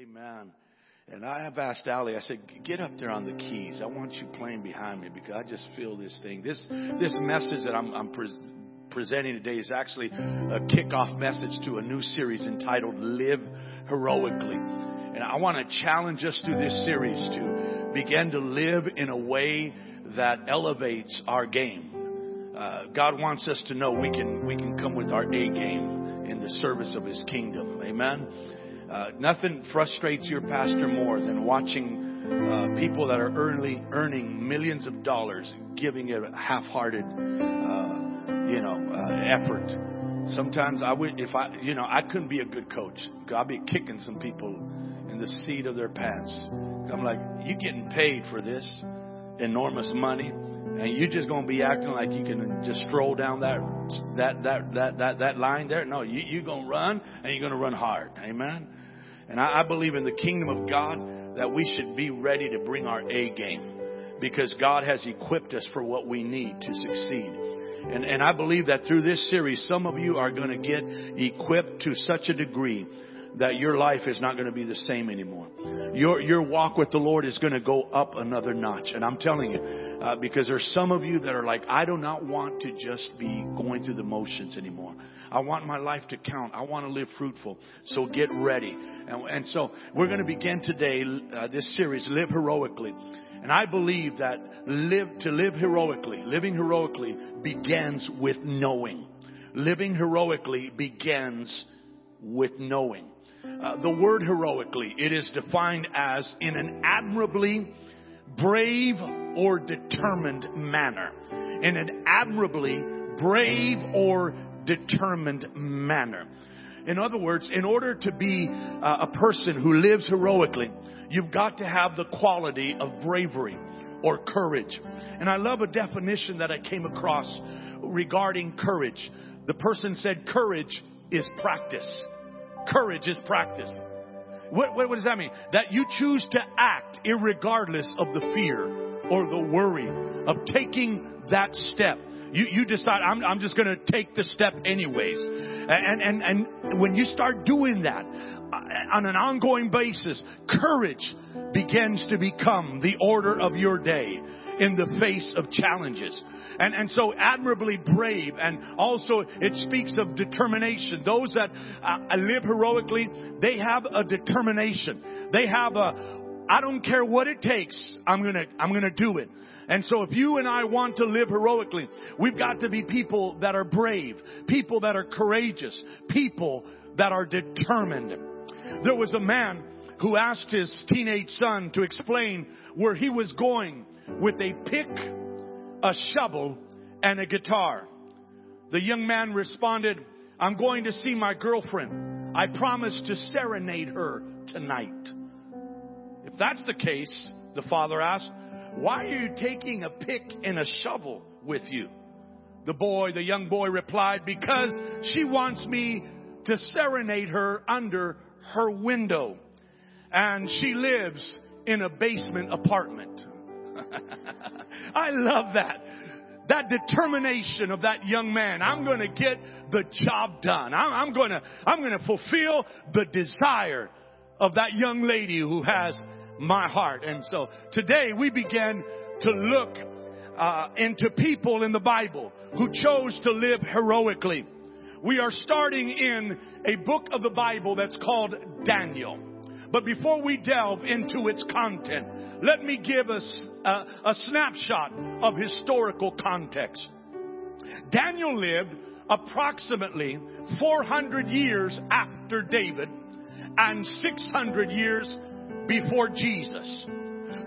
Amen. And I have asked Ali, I said, get up there on the keys. I want you playing behind me because I just feel this thing. This, this message that I'm, I'm pre- presenting today is actually a kickoff message to a new series entitled Live Heroically. And I want to challenge us through this series to begin to live in a way that elevates our game. Uh, God wants us to know we can, we can come with our A game in the service of His kingdom. Amen. Uh, nothing frustrates your pastor more than watching uh, people that are early, earning millions of dollars giving it a half-hearted, uh, you know, uh, effort. Sometimes I would, if I, you know, I couldn't be a good coach. I'd be kicking some people in the seat of their pants. I'm like, you getting paid for this enormous money, and you're just gonna be acting like you can just stroll down that that that that that, that line there. No, you you gonna run and you're gonna run hard. Amen. And I, I believe in the kingdom of God that we should be ready to bring our A game because God has equipped us for what we need to succeed. And, and I believe that through this series, some of you are going to get equipped to such a degree that your life is not going to be the same anymore. Your, your walk with the Lord is going to go up another notch. And I'm telling you, uh, because there's some of you that are like, I do not want to just be going through the motions anymore. I want my life to count. I want to live fruitful. So get ready. And, and so we're going to begin today, uh, this series, Live Heroically. And I believe that live, to live heroically, living heroically begins with knowing. Living heroically begins with knowing. Uh, the word heroically, it is defined as in an admirably brave or determined manner. In an admirably brave or determined manner. In other words, in order to be uh, a person who lives heroically, you've got to have the quality of bravery or courage. And I love a definition that I came across regarding courage. The person said courage is practice. Courage is practice. What, what, what, does that mean? That you choose to act regardless of the fear or the worry of taking that step. You, you decide, I'm, I'm just going to take the step anyways. And, and, and when you start doing that uh, on an ongoing basis, courage begins to become the order of your day in the face of challenges. And, and so admirably brave and also it speaks of determination. Those that uh, live heroically, they have a determination. They have a, I don't care what it takes, I'm gonna, I'm gonna do it. And so if you and I want to live heroically, we've got to be people that are brave, people that are courageous, people that are determined. There was a man who asked his teenage son to explain where he was going with a pick, a shovel, and a guitar. The young man responded, I'm going to see my girlfriend. I promise to serenade her tonight. If that's the case, the father asked, why are you taking a pick and a shovel with you? The boy, the young boy replied, because she wants me to serenade her under her window. And she lives in a basement apartment. I love that. That determination of that young man. I'm going to get the job done. I'm, going to, I'm going to fulfill the desire of that young lady who has my heart. And so today we begin to look uh, into people in the Bible who chose to live heroically. We are starting in a book of the Bible that's called Daniel. But before we delve into its content, let me give us a, a snapshot of historical context. Daniel lived approximately 400 years after David and 600 years before Jesus.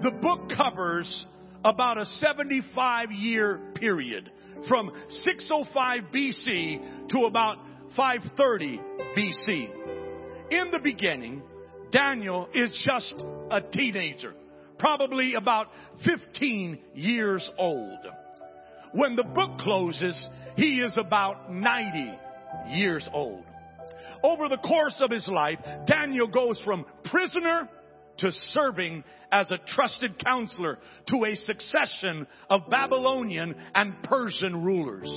The book covers about a 75 year period from 605 BC to about 530 BC. In the beginning, Daniel is just a teenager, probably about 15 years old. When the book closes, he is about 90 years old. Over the course of his life, Daniel goes from prisoner to serving as a trusted counselor to a succession of Babylonian and Persian rulers.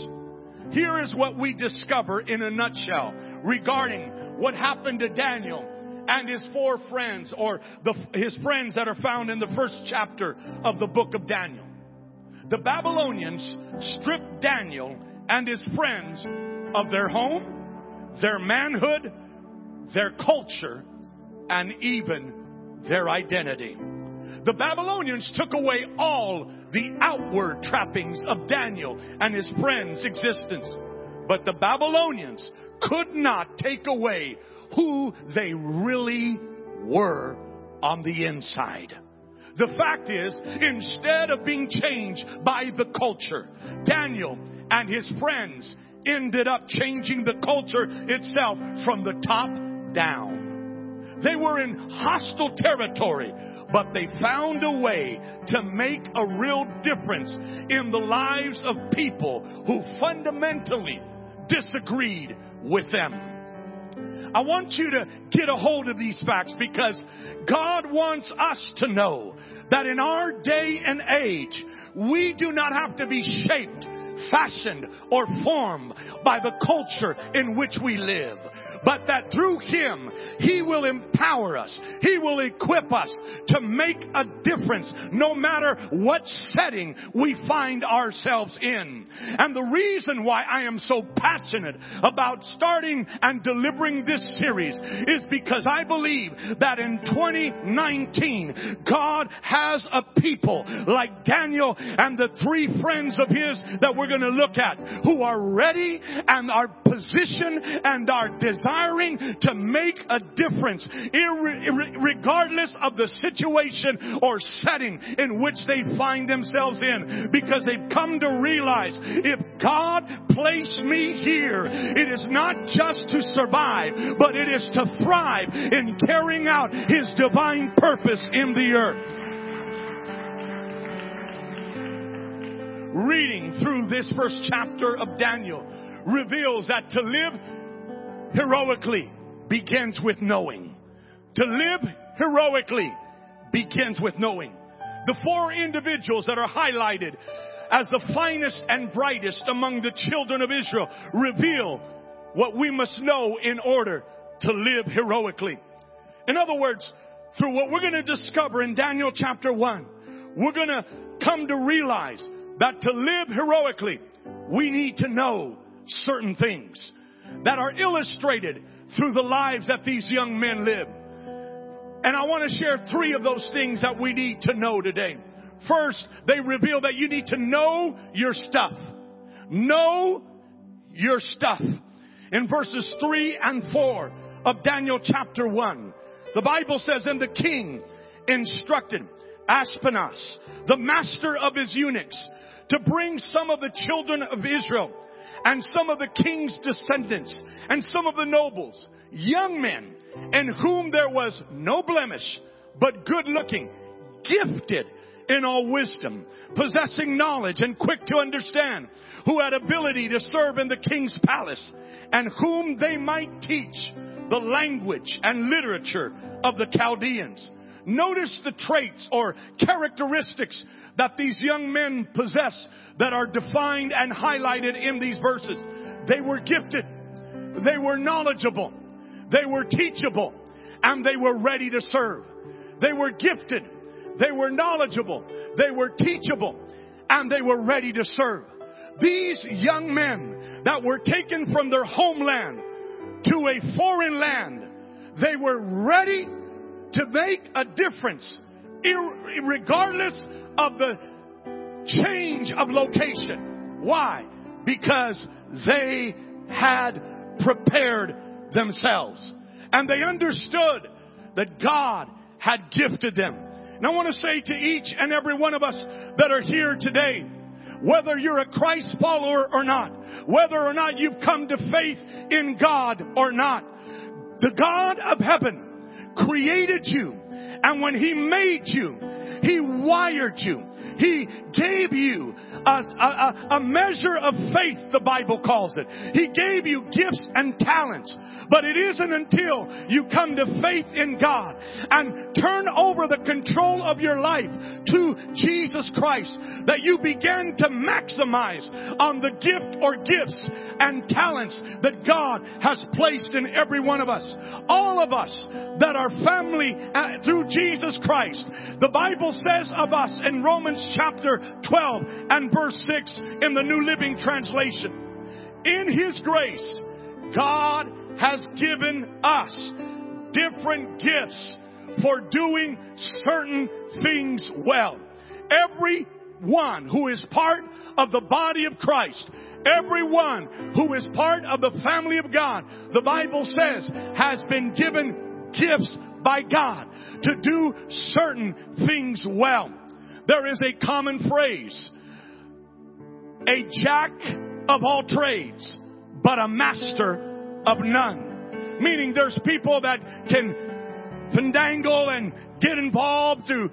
Here is what we discover in a nutshell regarding what happened to Daniel and his four friends, or the, his friends that are found in the first chapter of the book of Daniel. The Babylonians stripped Daniel and his friends of their home, their manhood, their culture, and even their identity. The Babylonians took away all the outward trappings of Daniel and his friends' existence. But the Babylonians could not take away who they really were on the inside. The fact is, instead of being changed by the culture, Daniel and his friends ended up changing the culture itself from the top down. They were in hostile territory, but they found a way to make a real difference in the lives of people who fundamentally disagreed with them. I want you to get a hold of these facts because God wants us to know that in our day and age, we do not have to be shaped fashioned or formed by the culture in which we live but that through Him, He will empower us. He will equip us to make a difference no matter what setting we find ourselves in. And the reason why I am so passionate about starting and delivering this series is because I believe that in 2019, God has a people like Daniel and the three friends of his that we're going to look at who are ready and are positioned and are designed desiring to make a difference, regardless of the situation or setting in which they find themselves in, because they've come to realize if God placed me here, it is not just to survive, but it is to thrive in carrying out His divine purpose in the earth. reading through this first chapter of Daniel reveals that to live heroically begins with knowing. To live heroically begins with knowing. The four individuals that are highlighted as the finest and brightest among the children of Israel reveal what we must know in order to live heroically. In other words, through what we're going to discover in Daniel chapter 1, we're going to come to realize that to live heroically, we need to know certain things that are illustrated through the lives that these young men live. And I want to share three of those things that we need to know today. First, they reveal that you need to know your stuff. Know your stuff. In verses three and four of Daniel chapter one, the Bible says, and the king instructed Ashpenaz, the master of his eunuchs, to bring some of the children of Israel and some of the king's descendants and some of the nobles, young men in whom there was no blemish, but good looking, gifted in all wisdom, possessing knowledge and quick to understand, who had ability to serve in the king's palace, and whom they might teach the language and literature of the Chaldeans. Notice the traits or characteristics that these young men possess that are defined and highlighted in these verses. They were gifted. They were knowledgeable. They were teachable and they were ready to serve. They were gifted. They were knowledgeable. They were teachable and they were ready to serve. These young men that were taken from their homeland to a foreign land, they were ready to make a difference regardless of the change of location. Why? Because they had prepared themselves and they understood that God had gifted them. And I want to say to each and every one of us that are here today, whether you're a Christ follower or not, whether or not you've come to faith in God or not, the God of heaven created you. And when He made you, He wired you. He gave you a, a, a measure of faith, the Bible calls it. He gave you gifts and talents. But it isn't until you come to faith in God and turn over the control of your life to Jesus Christ that you begin to maximize on the gift or gifts and talents that God has placed in every one of us. All of us that are family uh, through Jesus Christ. The Bible says of us in Romans chapter 12 and verse 6 in the New Living Translation. In His grace, God has given us different gifts for doing certain things well. Every one who is part of the body of Christ, everyone who is part of the family of God, the Bible says has been given gifts by God to do certain things well. There is a common phrase, a jack of all trades, but a master of none. Meaning there's people that can fandangle and get involved through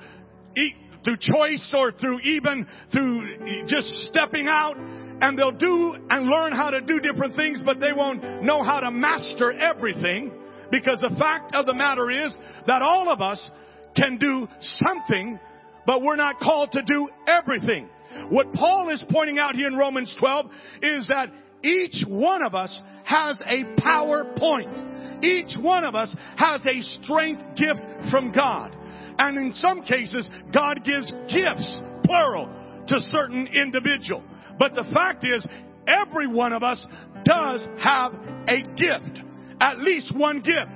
through choice or through even through just stepping out and they'll do and learn how to do different things, but they won't know how to master everything because the fact of the matter is that all of us can do something, but we're not called to do everything. What Paul is pointing out here in Romans 12 is that each one of us has a power point. Each one of us has a strength gift from God. And in some cases, God gives gifts, plural, to certain individual. But the fact is, every one of us does have a gift. At least one gift.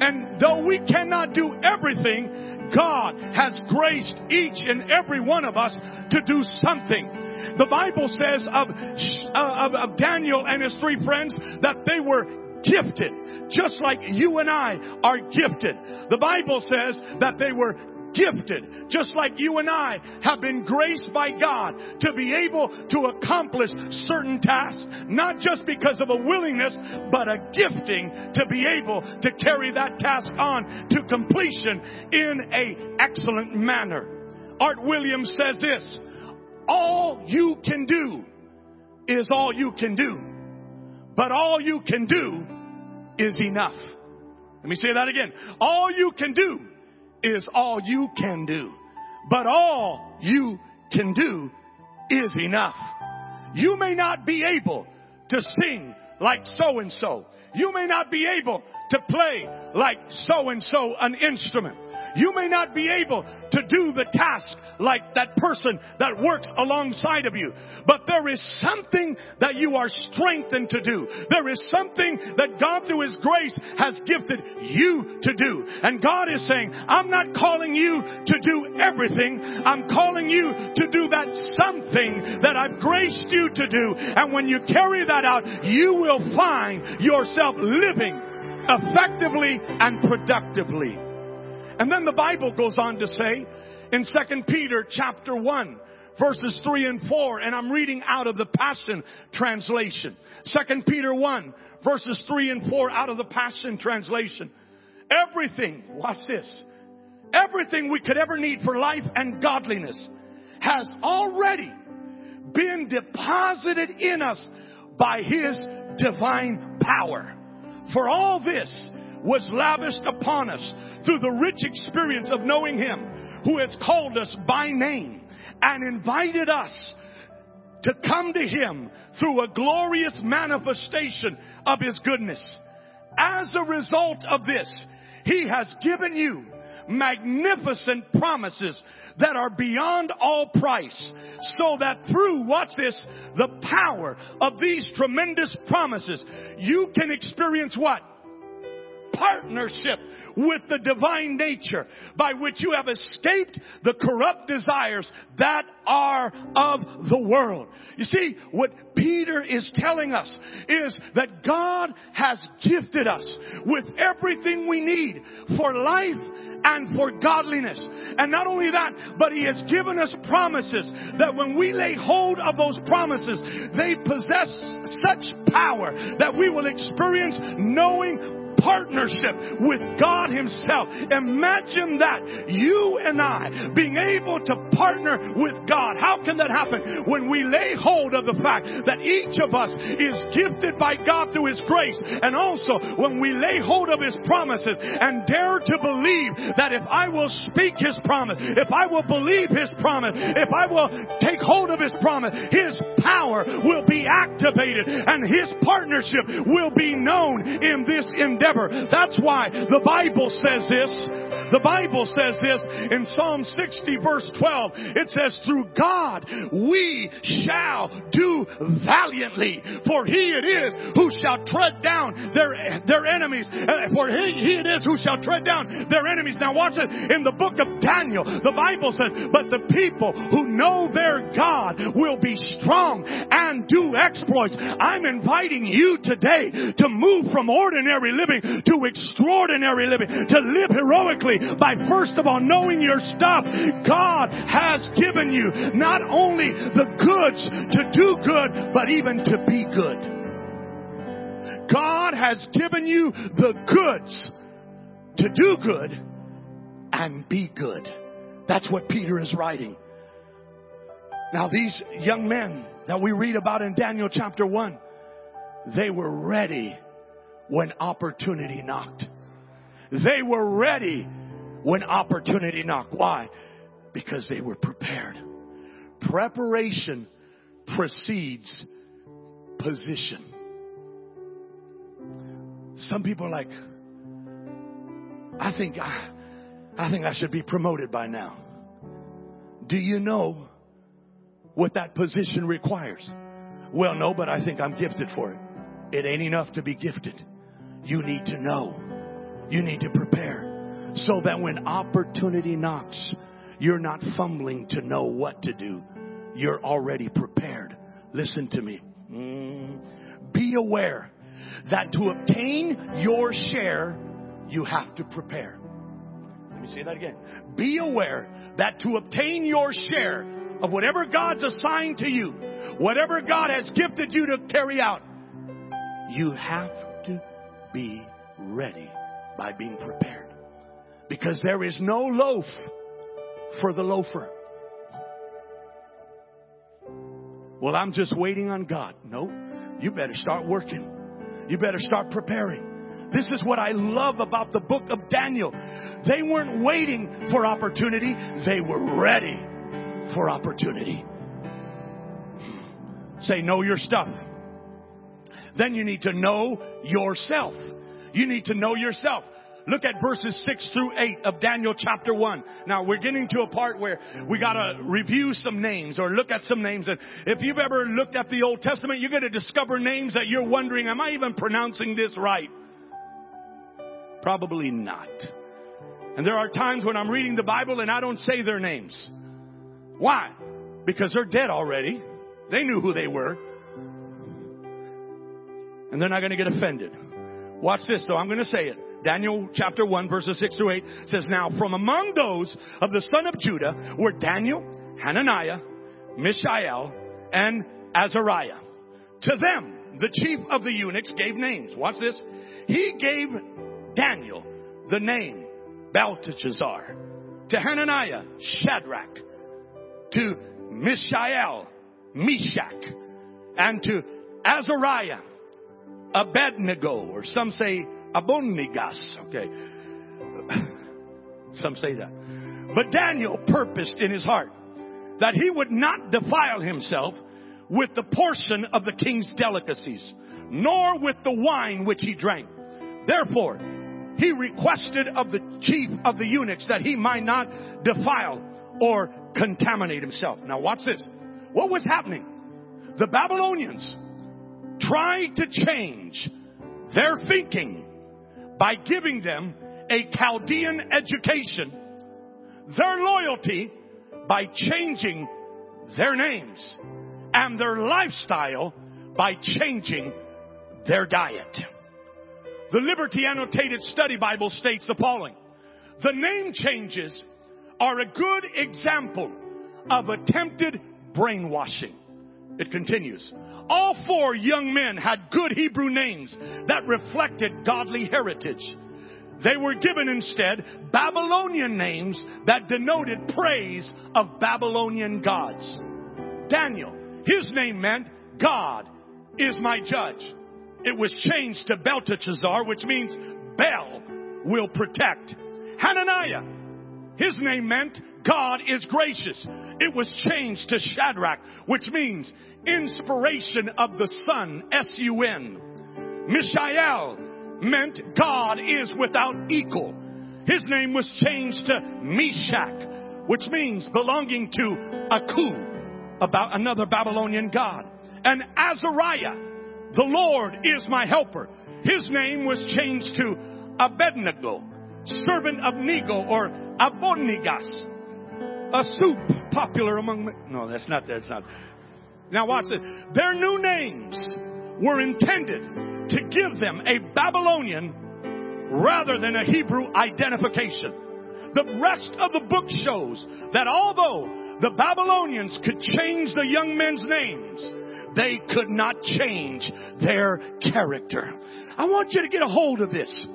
And though we cannot do everything, God has graced each and every one of us to do something. The Bible says of, uh, of, of Daniel and his three friends that they were gifted, just like you and I are gifted. The Bible says that they were gifted, just like you and I have been graced by God to be able to accomplish certain tasks, not just because of a willingness, but a gifting to be able to carry that task on to completion in a excellent manner. Art Williams says this, all you can do is all you can do. But all you can do is enough. Let me say that again. All you can do is all you can do. But all you can do is enough. You may not be able to sing like so and so. You may not be able to play like so and so an instrument. You may not be able to do the task like that person that works alongside of you, but there is something that you are strengthened to do. There is something that God through His grace has gifted you to do. And God is saying, I'm not calling you to do everything. I'm calling you to do that something that I've graced you to do. And when you carry that out, you will find yourself living effectively and productively. And then the Bible goes on to say in 2 Peter chapter 1 verses 3 and 4 and I'm reading out of the Passion translation. 2 Peter 1 verses 3 and 4 out of the Passion translation. Everything, watch this. Everything we could ever need for life and godliness has already been deposited in us by His divine power. For all this was lavished upon us through the rich experience of knowing Him who has called us by name and invited us to come to Him through a glorious manifestation of His goodness. As a result of this, He has given you magnificent promises that are beyond all price so that through, watch this, the power of these tremendous promises, you can experience what? Partnership with the divine nature by which you have escaped the corrupt desires that are of the world. You see, what Peter is telling us is that God has gifted us with everything we need for life and for godliness. And not only that, but He has given us promises that when we lay hold of those promises, they possess such power that we will experience knowing partnership with God Himself. Imagine that. You and I being able to partner with God. How can that happen? When we lay hold of the fact that each of us is gifted by God through His grace. And also when we lay hold of His promises and dare to believe that if I will speak His promise, if I will believe His promise, if I will take hold of His promise, His power will be activated and His partnership will be known in this endeavor. That's why the Bible says this. The Bible says this in Psalm 60 verse 12. It says, through God we shall do valiantly. For he it is who shall tread down their, their enemies. Uh, for he, he it is who shall tread down their enemies. Now watch it. In the book of Daniel, the Bible says, but the people who know their God will be strong and do exploits. I'm inviting you today to move from ordinary living to extraordinary living, to live heroically by first of all knowing your stuff. God has given you not only the goods to do good, but even to be good. God has given you the goods to do good and be good. That's what Peter is writing. Now these young men that we read about in Daniel chapter 1, they were ready when opportunity knocked. They were ready when opportunity knocked. Why? Because they were prepared. Preparation precedes position. Some people are like, I think I, I think I should be promoted by now. Do you know what that position requires? Well, no, but I think I'm gifted for it. It ain't enough to be gifted. You need to know. You need to prepare so that when opportunity knocks, you're not fumbling to know what to do. You're already prepared. Listen to me. Mm. Be aware that to obtain your share, you have to prepare. Let me say that again. Be aware that to obtain your share of whatever God's assigned to you, whatever God has gifted you to carry out, you have to be ready by being prepared. Because there is no loaf for the loafer. Well, I'm just waiting on God. No, you better start working. You better start preparing. This is what I love about the book of Daniel. They weren't waiting for opportunity. They were ready for opportunity. Say, know your stuff. Then you need to know yourself. You need to know yourself. Look at verses 6 through 8 of Daniel chapter 1. Now we're getting to a part where we gotta review some names or look at some names. And if you've ever looked at the Old Testament, you're gonna discover names that you're wondering, am I even pronouncing this right? Probably not. And there are times when I'm reading the Bible and I don't say their names. Why? Because they're dead already. They knew who they were. And they're not going to get offended. Watch this though. I'm going to say it. Daniel chapter 1 verses 6 to 8 says, Now from among those of the son of Judah were Daniel, Hananiah, Mishael, and Azariah. To them, the chief of the eunuchs gave names. Watch this. He gave Daniel the name Belteshazzar. To Hananiah, Shadrach. To Mishael, Meshach. And to Azariah, Abednego, or some say Abonigas. Okay. Some say that. But Daniel purposed in his heart that he would not defile himself with the portion of the king's delicacies, nor with the wine which he drank. Therefore, he requested of the chief of the eunuchs that he might not defile or contaminate himself. Now watch this. What was happening? The Babylonians tried to change their thinking by giving them a Chaldean education, their loyalty by changing their names, and their lifestyle by changing their diet. The Liberty Annotated Study Bible states the following. The name changes are a good example of attempted brainwashing. It continues. All four young men had good Hebrew names that reflected godly heritage. They were given instead Babylonian names that denoted praise of Babylonian gods. Daniel, his name meant God is my judge. It was changed to Belteshazzar, which means Bel will protect. Hananiah, his name meant God is gracious. It was changed to Shadrach, which means inspiration of the sun, S-U-N. Mishael meant God is without equal. His name was changed to Meshach, which means belonging to Aku, about another Babylonian god. And Azariah, the Lord is my helper. His name was changed to Abednego, servant of Nego or Abodnigas, a soup popular among. No, that's not. That's not. Now watch this. Their new names were intended to give them a Babylonian rather than a Hebrew identification. The rest of the book shows that although the Babylonians could change the young men's names, they could not change their character. I want you to get a hold of this.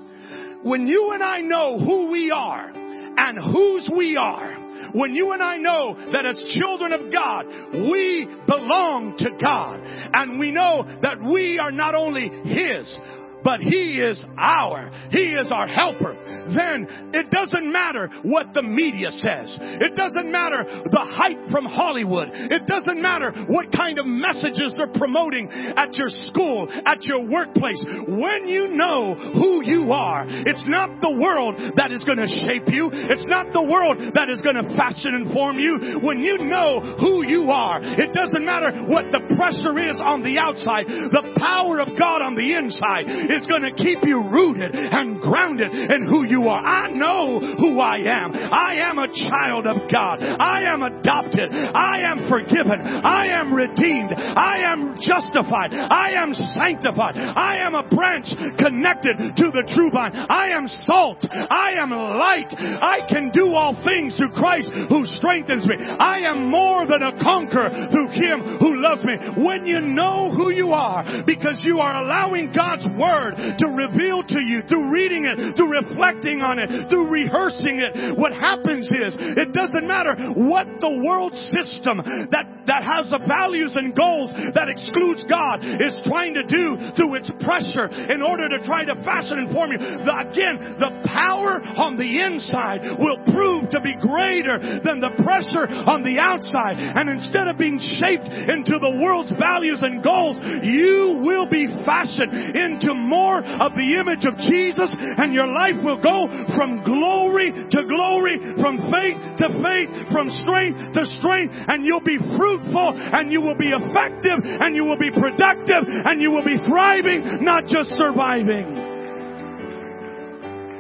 When you and I know who we are and whose we are, when you and I know that as children of God, we belong to God. And we know that we are not only His, but He is our, He is our helper, then it doesn't matter what the media says. It doesn't matter the hype from Hollywood. It doesn't matter what kind of messages they're promoting at your school, at your workplace. When you know who you are, it's not the world that is going to shape you. It's not the world that is going to fashion and form you. When you know who you are, it doesn't matter what the pressure is on the outside. The power of God on the inside is going to keep you rooted and grounded in who you are. I know who I am. I am a child of God. I am adopted. I am forgiven. I am redeemed. I am justified. I am sanctified. I am a branch connected to the true vine. I am salt. I am light. I can do all things through Christ who strengthens me. I am more than a conqueror through him who loves me. When you know who you are because you are allowing God's word Word to reveal to you through reading it, through reflecting on it, through rehearsing it. What happens is, it doesn't matter what the world system that, that has the values and goals that excludes God is trying to do through its pressure in order to try to fashion and form you. The, again, the power on the inside will prove to be greater than the pressure on the outside. And instead of being shaped into the world's values and goals, you will be fashioned into more of the image of Jesus and your life will go from glory to glory, from faith to faith, from strength to strength, and you'll be fruitful and you will be effective and you will be productive and you will be thriving, not just surviving.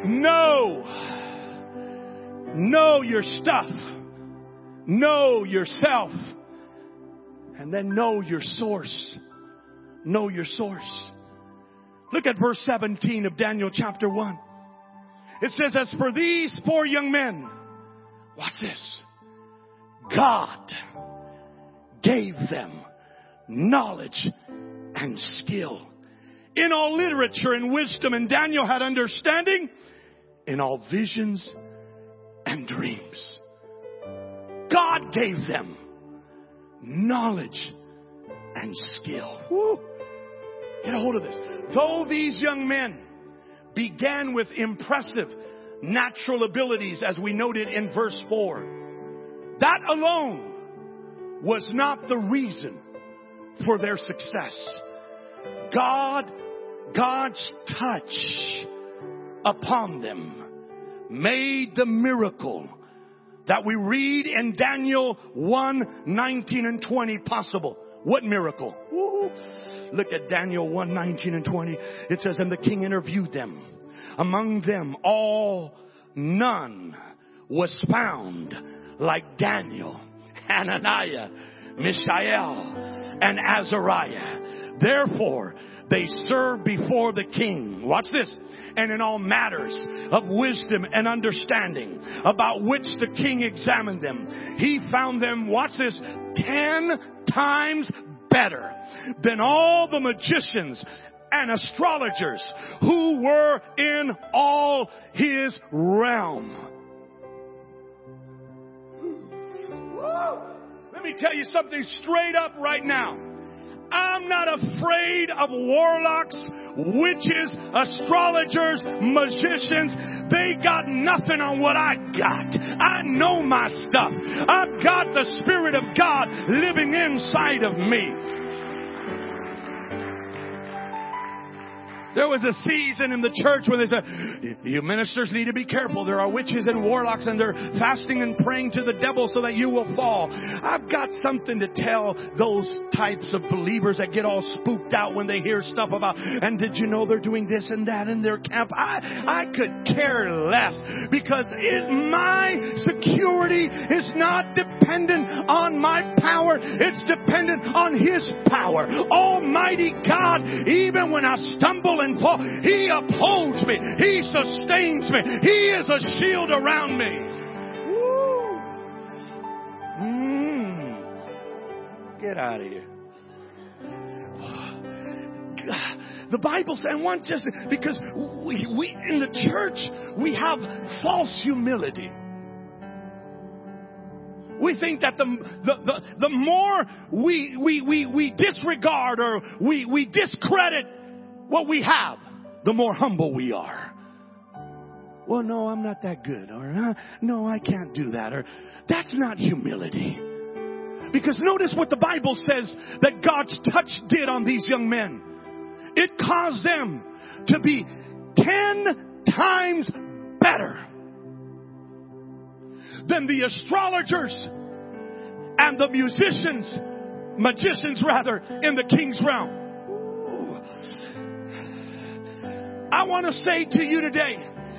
Know. Know your stuff. Know yourself. And then know your source. Know your source. Look at verse 17 of Daniel chapter 1. It says, as for these four young men, watch this. God gave them knowledge and skill. In all literature and wisdom, and Daniel had understanding in all visions and dreams. God gave them knowledge and skill. Woo. Get a hold of this. Though these young men began with impressive natural abilities, as we noted in verse 4, that alone was not the reason for their success. God, God's touch upon them made the miracle that we read in Daniel 1, 19 and 20 possible. What miracle? Woo. Look at Daniel 1, 19 and 20. It says, and the king interviewed them. Among them all, none was found like Daniel, Hananiah, Mishael, and Azariah. Therefore, they served before the king. Watch this and in all matters of wisdom and understanding about which the king examined them. He found them, watch this, ten times better than all the magicians and astrologers who were in all his realm. Let me tell you something straight up right now. I'm not afraid of warlocks, witches, astrologers, magicians. They got nothing on what I got. I know my stuff. I've got the Spirit of God living inside of me. There was a season in the church when they said, you ministers need to be careful. There are witches and warlocks and they're fasting and praying to the devil so that you will fall. I've got something to tell those types of believers that get all spooked out when they hear stuff about, and did you know they're doing this and that in their camp? I, I could care less because it, my security is not dependent on my power. It's dependent on His power. Almighty God, even when I stumble He upholds me. He sustains me. He is a shield around me. Mm. Get out of here. The Bible says, and one just because we, we in the church we have false humility. We think that the, the, the, the more we, we, we, we disregard or we, we discredit what we have, the more humble we are. Well, no, I'm not that good. Or, no, I can't do that. Or, that's not humility. Because notice what the Bible says that God's touch did on these young men. It caused them to be ten times better than the astrologers and the musicians, magicians rather, in the king's realm. I want to say to you today,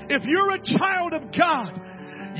if you're a child of God,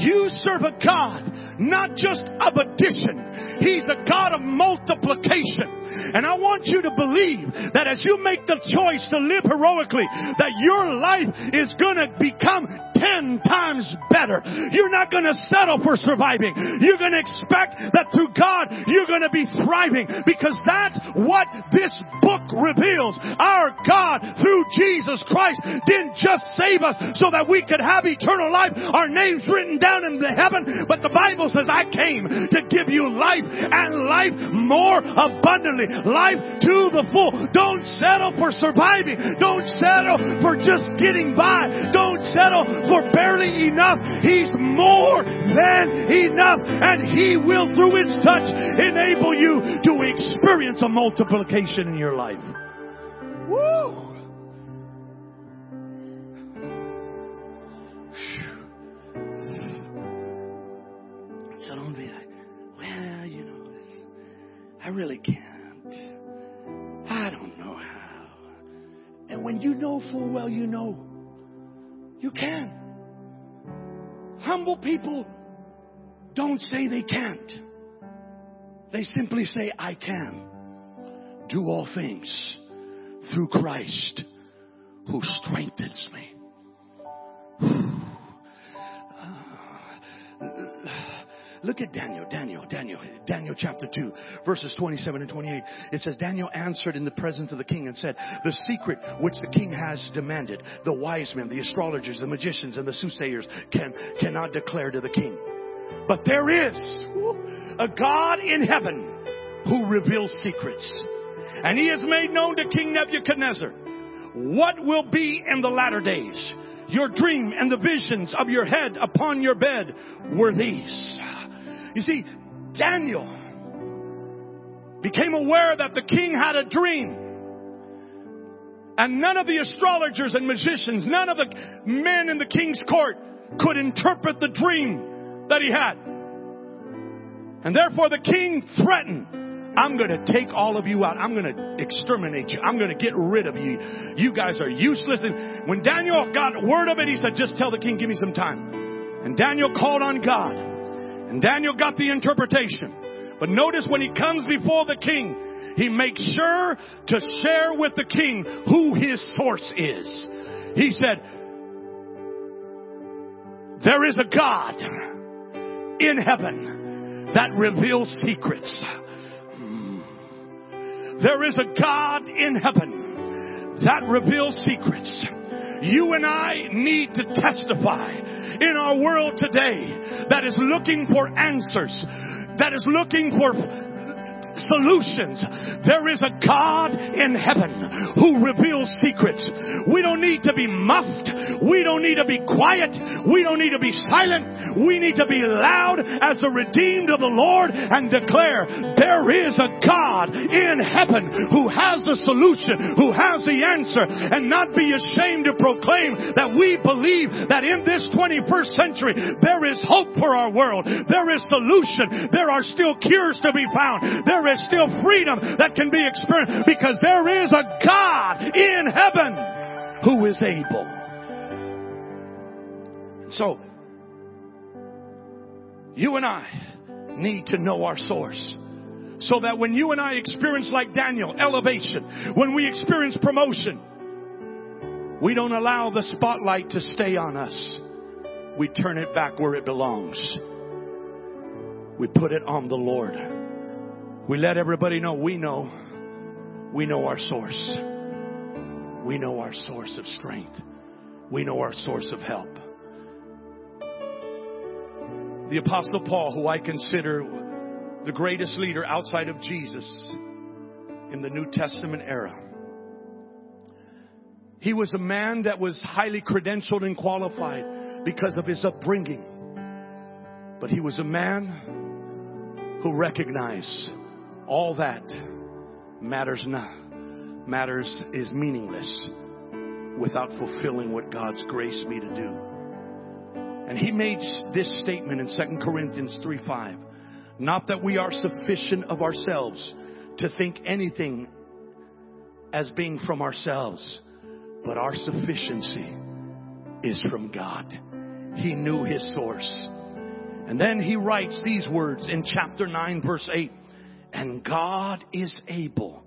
you serve a God, not just of addition. He's a God of multiplication. And I want you to believe that as you make the choice to live heroically, that your life is going to become ten times better. You're not going to settle for surviving. You're going to expect that through God, you're going to be thriving because that's what this book reveals. Our God, through Jesus Christ, didn't just save us so that we could have eternal life, our names written down in the heaven, but the Bible says, I came to give you life and life more abundantly life to the full. Don't settle for surviving. Don't settle for just getting by. Don't settle for barely enough. He's more than enough and He will through His touch enable you to experience a multiplication in your life. Woo! So don't be like, well, you know, I really can't. I don't know how. And when you know full well you know, you can. Humble people don't say they can't. They simply say, I can do all things through Christ who strengthens me. Look at Daniel, Daniel, Daniel, Daniel chapter 2, verses 27 and 28. It says, Daniel answered in the presence of the king and said, The secret which the king has demanded, the wise men, the astrologers, the magicians, and the soothsayers can, cannot declare to the king. But there is a God in heaven who reveals secrets. And he has made known to King Nebuchadnezzar what will be in the latter days. Your dream and the visions of your head upon your bed were these. You see, Daniel became aware that the king had a dream. And none of the astrologers and magicians, none of the men in the king's court could interpret the dream that he had. And therefore the king threatened, I'm going to take all of you out. I'm going to exterminate you. I'm going to get rid of you. You guys are useless. And when Daniel got word of it, he said, just tell the king, give me some time. And Daniel called on God. And Daniel got the interpretation. But notice when he comes before the king, he makes sure to share with the king who his source is. He said, there is a God in heaven that reveals secrets. There is a God in heaven that reveals secrets. You and I need to testify in our world today that is looking for answers, that is looking for solutions. There is a God in heaven who reveals secrets. We don't need to be muffed. We don't need to be quiet. We don't need to be silent. We need to be loud as the redeemed of the Lord and declare there is a God in heaven who has the solution, who has the answer, and not be ashamed to proclaim that we believe that in this 21st century there is hope for our world. There is solution. There are still cures to be found. There there still freedom that can be experienced because there is a God in heaven who is able. So, you and I need to know our source. So that when you and I experience, like Daniel, elevation, when we experience promotion, we don't allow the spotlight to stay on us. We turn it back where it belongs. We put it on the Lord. We let everybody know we know. We know our source. We know our source of strength. We know our source of help. The Apostle Paul, who I consider the greatest leader outside of Jesus in the New Testament era, he was a man that was highly credentialed and qualified because of his upbringing. But he was a man who recognized all that matters not. Matters is meaningless without fulfilling what God's graced me to do. And he made this statement in 2 Corinthians 3 5. Not that we are sufficient of ourselves to think anything as being from ourselves, but our sufficiency is from God. He knew his source. And then he writes these words in chapter 9 verse 8. And God is able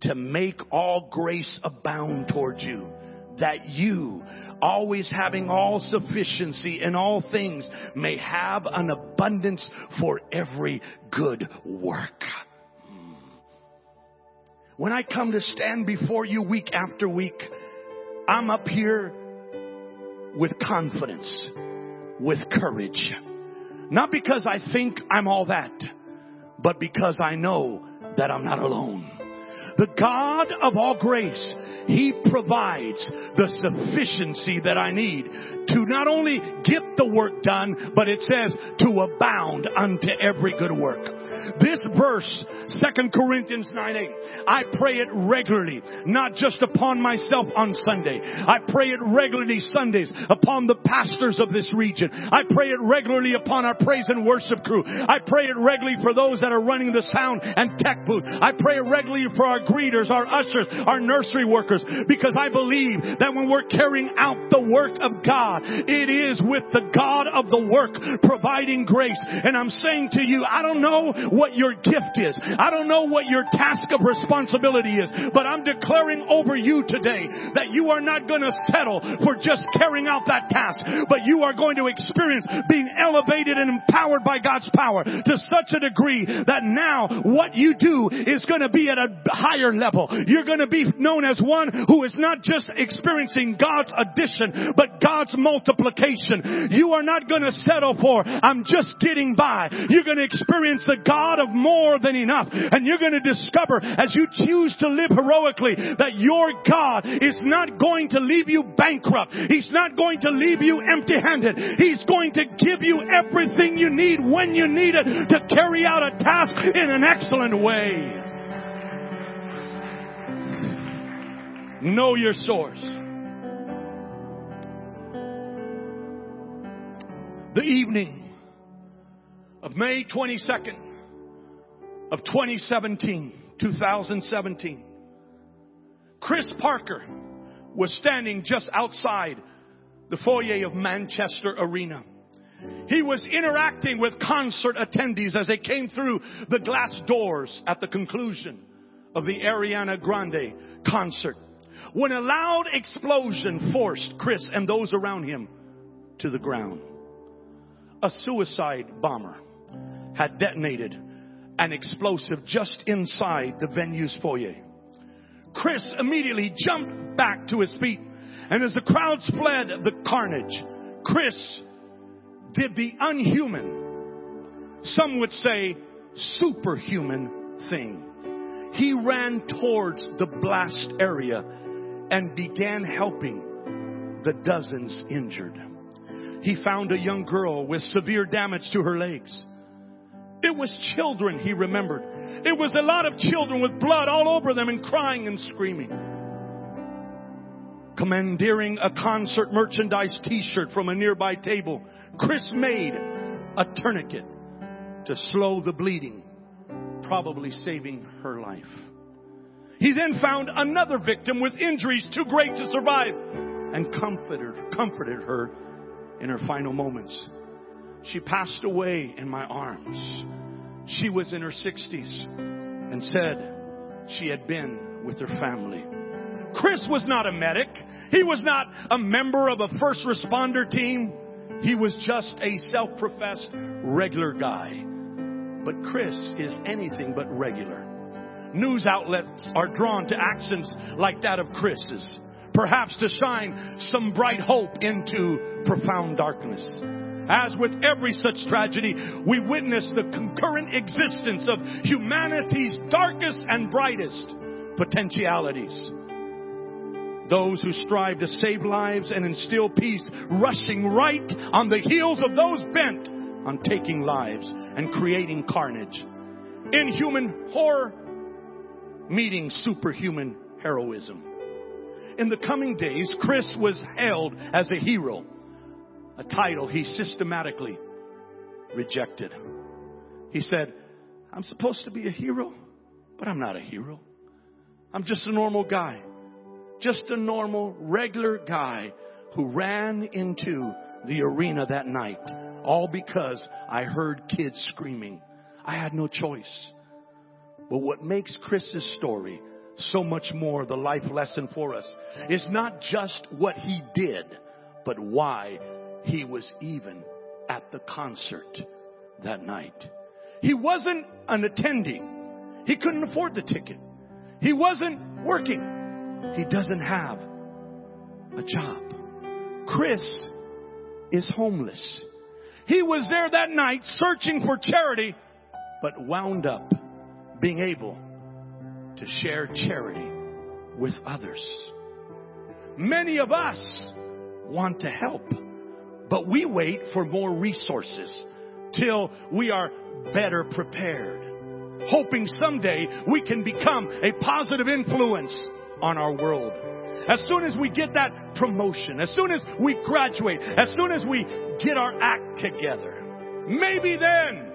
to make all grace abound towards you that you, always having all sufficiency in all things, may have an abundance for every good work. Hmm. When I come to stand before you week after week, I'm up here with confidence, with courage. Not because I think I'm all that but because I know that I'm not alone. The God of all grace, He provides the sufficiency that I need to not only get the work done, but it says to abound unto every good work. This verse, 2 Corinthians 9 8, I pray it regularly, not just upon myself on Sunday. I pray it regularly Sundays upon the pastors of this region. I pray it regularly upon our praise and worship crew. I pray it regularly for those that are running the sound and tech booth. I pray it regularly for our greeters, our ushers, our nursery workers, because I believe that when we're carrying out the work of God, it is with the God of the work providing grace. And I'm saying to you, I don't know what your gift is. I don't know what your task of responsibility is, but I'm declaring over you today that you are not going to settle for just carrying out that task, but you are going to experience being elevated and empowered by God's power to such a degree that now what you do is going to be at a higher level. You're going to be known as one who is not just experiencing God's addition, but God's multiplication. You are not going to settle for, I'm just getting by. You're going to experience the God of more than enough. And you're going to discover as you choose to live heroically that your God is not going to leave you bankrupt. He's not going to leave you empty handed. He's going to give you everything you need when you need it to carry out a task in an excellent way. Know your source. The evening of May 22nd of 2017, 2017, Chris Parker was standing just outside the foyer of Manchester Arena. He was interacting with concert attendees as they came through the glass doors at the conclusion of the Ariana Grande concert when a loud explosion forced Chris and those around him to the ground. A suicide bomber had detonated an explosive just inside the venue's foyer. Chris immediately jumped back to his feet. And as the crowds fled the carnage, Chris did the unhuman, some would say superhuman thing. He ran towards the blast area and began helping the dozens injured. He found a young girl with severe damage to her legs. It was children, he remembered. It was a lot of children with blood all over them and crying and screaming. Commandeering a concert merchandise t-shirt from a nearby table, Chris made a tourniquet to slow the bleeding, probably saving her life. He then found another victim with injuries too great to survive and comforted, comforted her in her final moments. She passed away in my arms. She was in her 60s and said she had been with her family. Chris was not a medic. He was not a member of a first responder team. He was just a self-professed regular guy. But Chris is anything but regular. News outlets are drawn to actions like that of Chris's, perhaps to shine some bright hope into profound darkness. As with every such tragedy, we witness the concurrent existence of humanity's darkest and brightest potentialities. Those who strive to save lives and instill peace, rushing right on the heels of those bent on taking lives and creating carnage. Inhuman horror meeting superhuman heroism. In the coming days, Chris was hailed as a hero, a title he systematically rejected. He said, I'm supposed to be a hero, but I'm not a hero. I'm just a normal guy. Just a normal, regular guy who ran into the arena that night all because I heard kids screaming. I had no choice. But what makes Chris's story so much more the life lesson for us is not just what he did, but why he was even at the concert that night. He wasn't an attendee. He couldn't afford the ticket. He wasn't working. He doesn't have a job. Chris is homeless. He was there that night searching for charity, but wound up being able to share charity with others. Many of us want to help, but we wait for more resources till we are better prepared, hoping someday we can become a positive influence on our world. As soon as we get that promotion, as soon as we graduate, as soon as we get our act together, maybe then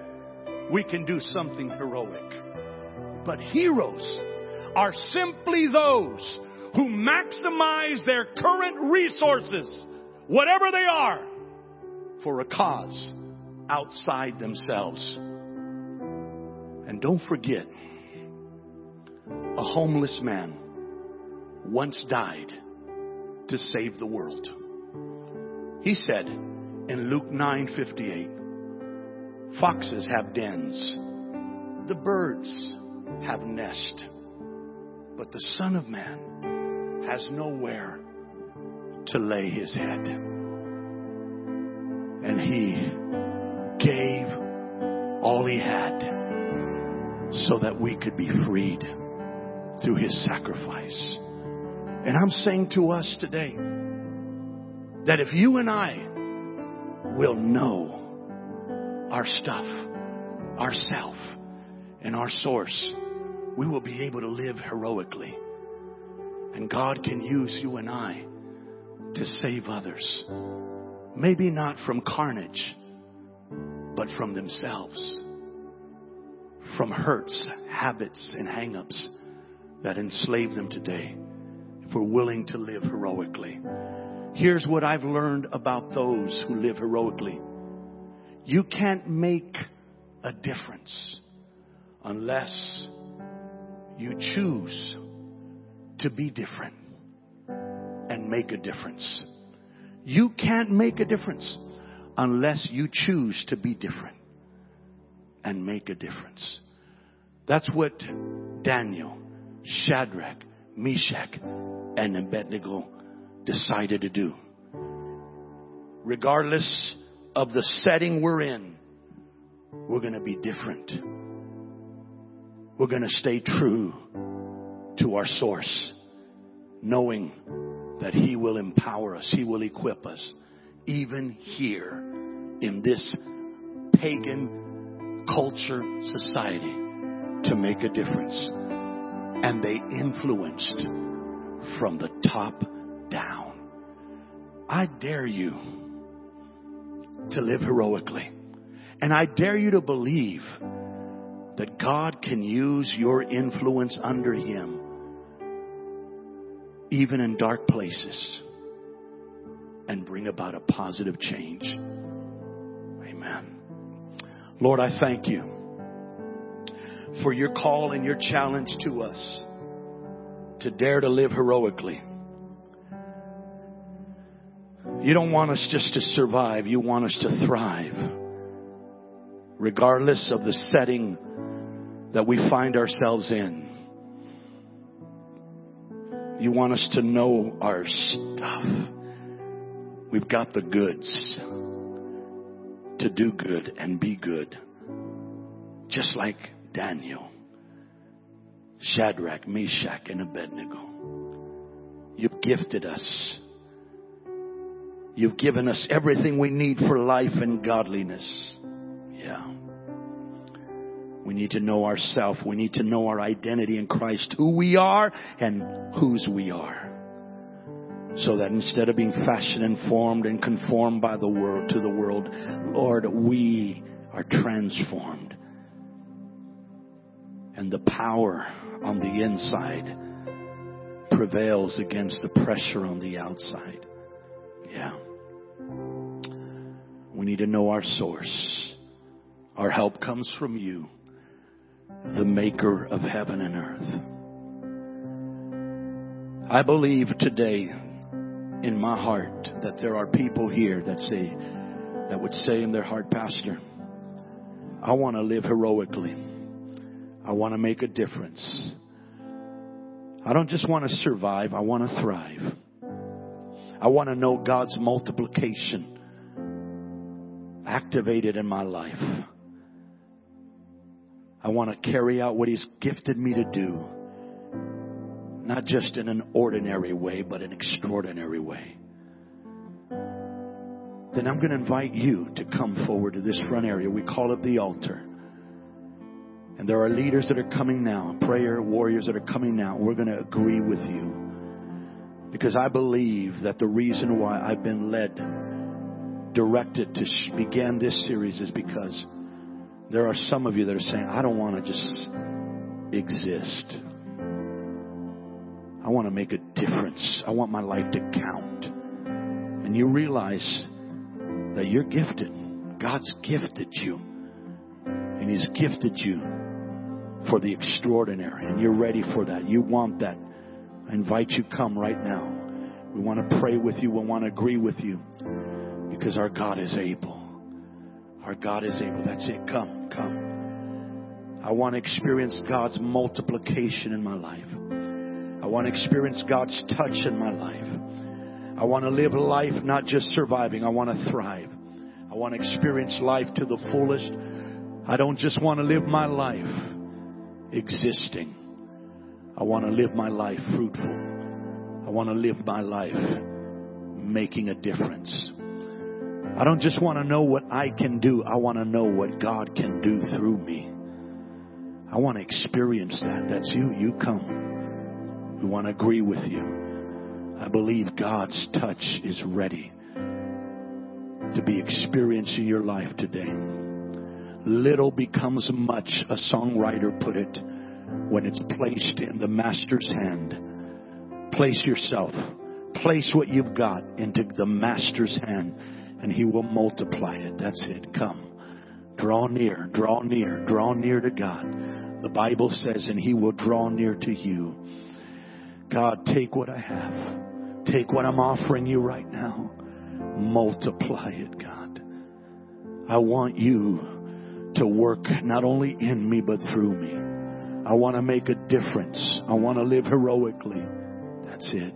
we can do something heroic. But heroes are simply those who maximize their current resources, whatever they are, for a cause outside themselves. And don't forget, a homeless man once died to save the world. He said in Luke 9:58, foxes have dens, the birds have nest, but the son of man has nowhere to lay his head. And he gave all he had so that we could be freed through his sacrifice. And I'm saying to us today that if you and I will know our stuff, ourself, and our source, we will be able to live heroically. And God can use you and I to save others. Maybe not from carnage, but from themselves. From hurts, habits, and hangups that enslave them today. If we're willing to live heroically. Here's what I've learned about those who live heroically. You can't make a difference unless you choose to be different and make a difference. You can't make a difference unless you choose to be different and make a difference. That's what Daniel, Shadrach, Meshach, and Abednego decided to do. Regardless of the setting we're in, we're going to be different. We're going to stay true to our source, knowing that He will empower us, He will equip us, even here in this pagan culture society, to make a difference. And they influenced from the top down. I dare you to live heroically. And I dare you to believe that God can use your influence under Him, even in dark places, and bring about a positive change. Amen. Lord, I thank you for your call and your challenge to us to dare to live heroically. You don't want us just to survive, you want us to thrive. Regardless of the setting that we find ourselves in. You want us to know our stuff. We've got the goods to do good and be good. Just like Daniel, Shadrach, Meshach, and Abednego. You've gifted us. You've given us everything we need for life and godliness. Yeah. We need to know ourselves. We need to know our identity in Christ, who we are and whose we are. So that instead of being fashioned and formed and conformed by the world to the world, Lord, we are transformed. And the power on the inside prevails against the pressure on the outside. Yeah. We need to know our source. Our help comes from you the maker of heaven and earth. I believe today in my heart that there are people here that say, that would say in their heart, Pastor, I want to live heroically. I want to make a difference. I don't just want to survive, I want to thrive. I want to know God's multiplication activated in my life. I want to carry out what He's gifted me to do, not just in an ordinary way, but an extraordinary way. Then I'm going to invite you to come forward to this front area. We call it the altar. And there are leaders that are coming now, prayer warriors that are coming now. We're going to agree with you. Because I believe that the reason why I've been led, directed to begin this series is because there are some of you that are saying, I don't want to just exist. I want to make a difference. I want my life to count. And you realize that you're gifted. God's gifted you. And He's gifted you for the extraordinary. And you're ready for that. You want that. I invite you come right now. We want to pray with you. We want to agree with you because our God is able. Our God is able. That's it. Come come. I want to experience God's multiplication in my life. I want to experience God's touch in my life. I want to live life not just surviving, I want to thrive. I want to experience life to the fullest. I don't just want to live my life existing. I want to live my life fruitful. I want to live my life making a difference. I don't just want to know what I can do. I want to know what God can do through me. I want to experience that. That's you. You come. We want to agree with you. I believe God's touch is ready to be experienced in your life today. Little becomes much, a songwriter put it, when it's placed in the Master's hand. Place yourself, place what you've got into the Master's hand and He will multiply it. That's it. Come. Draw near, draw near, draw near to God. The Bible says, and He will draw near to you. God, take what I have. Take what I'm offering you right now. Multiply it, God. I want you to work not only in me, but through me. I want to make a difference. I want to live heroically. That's it.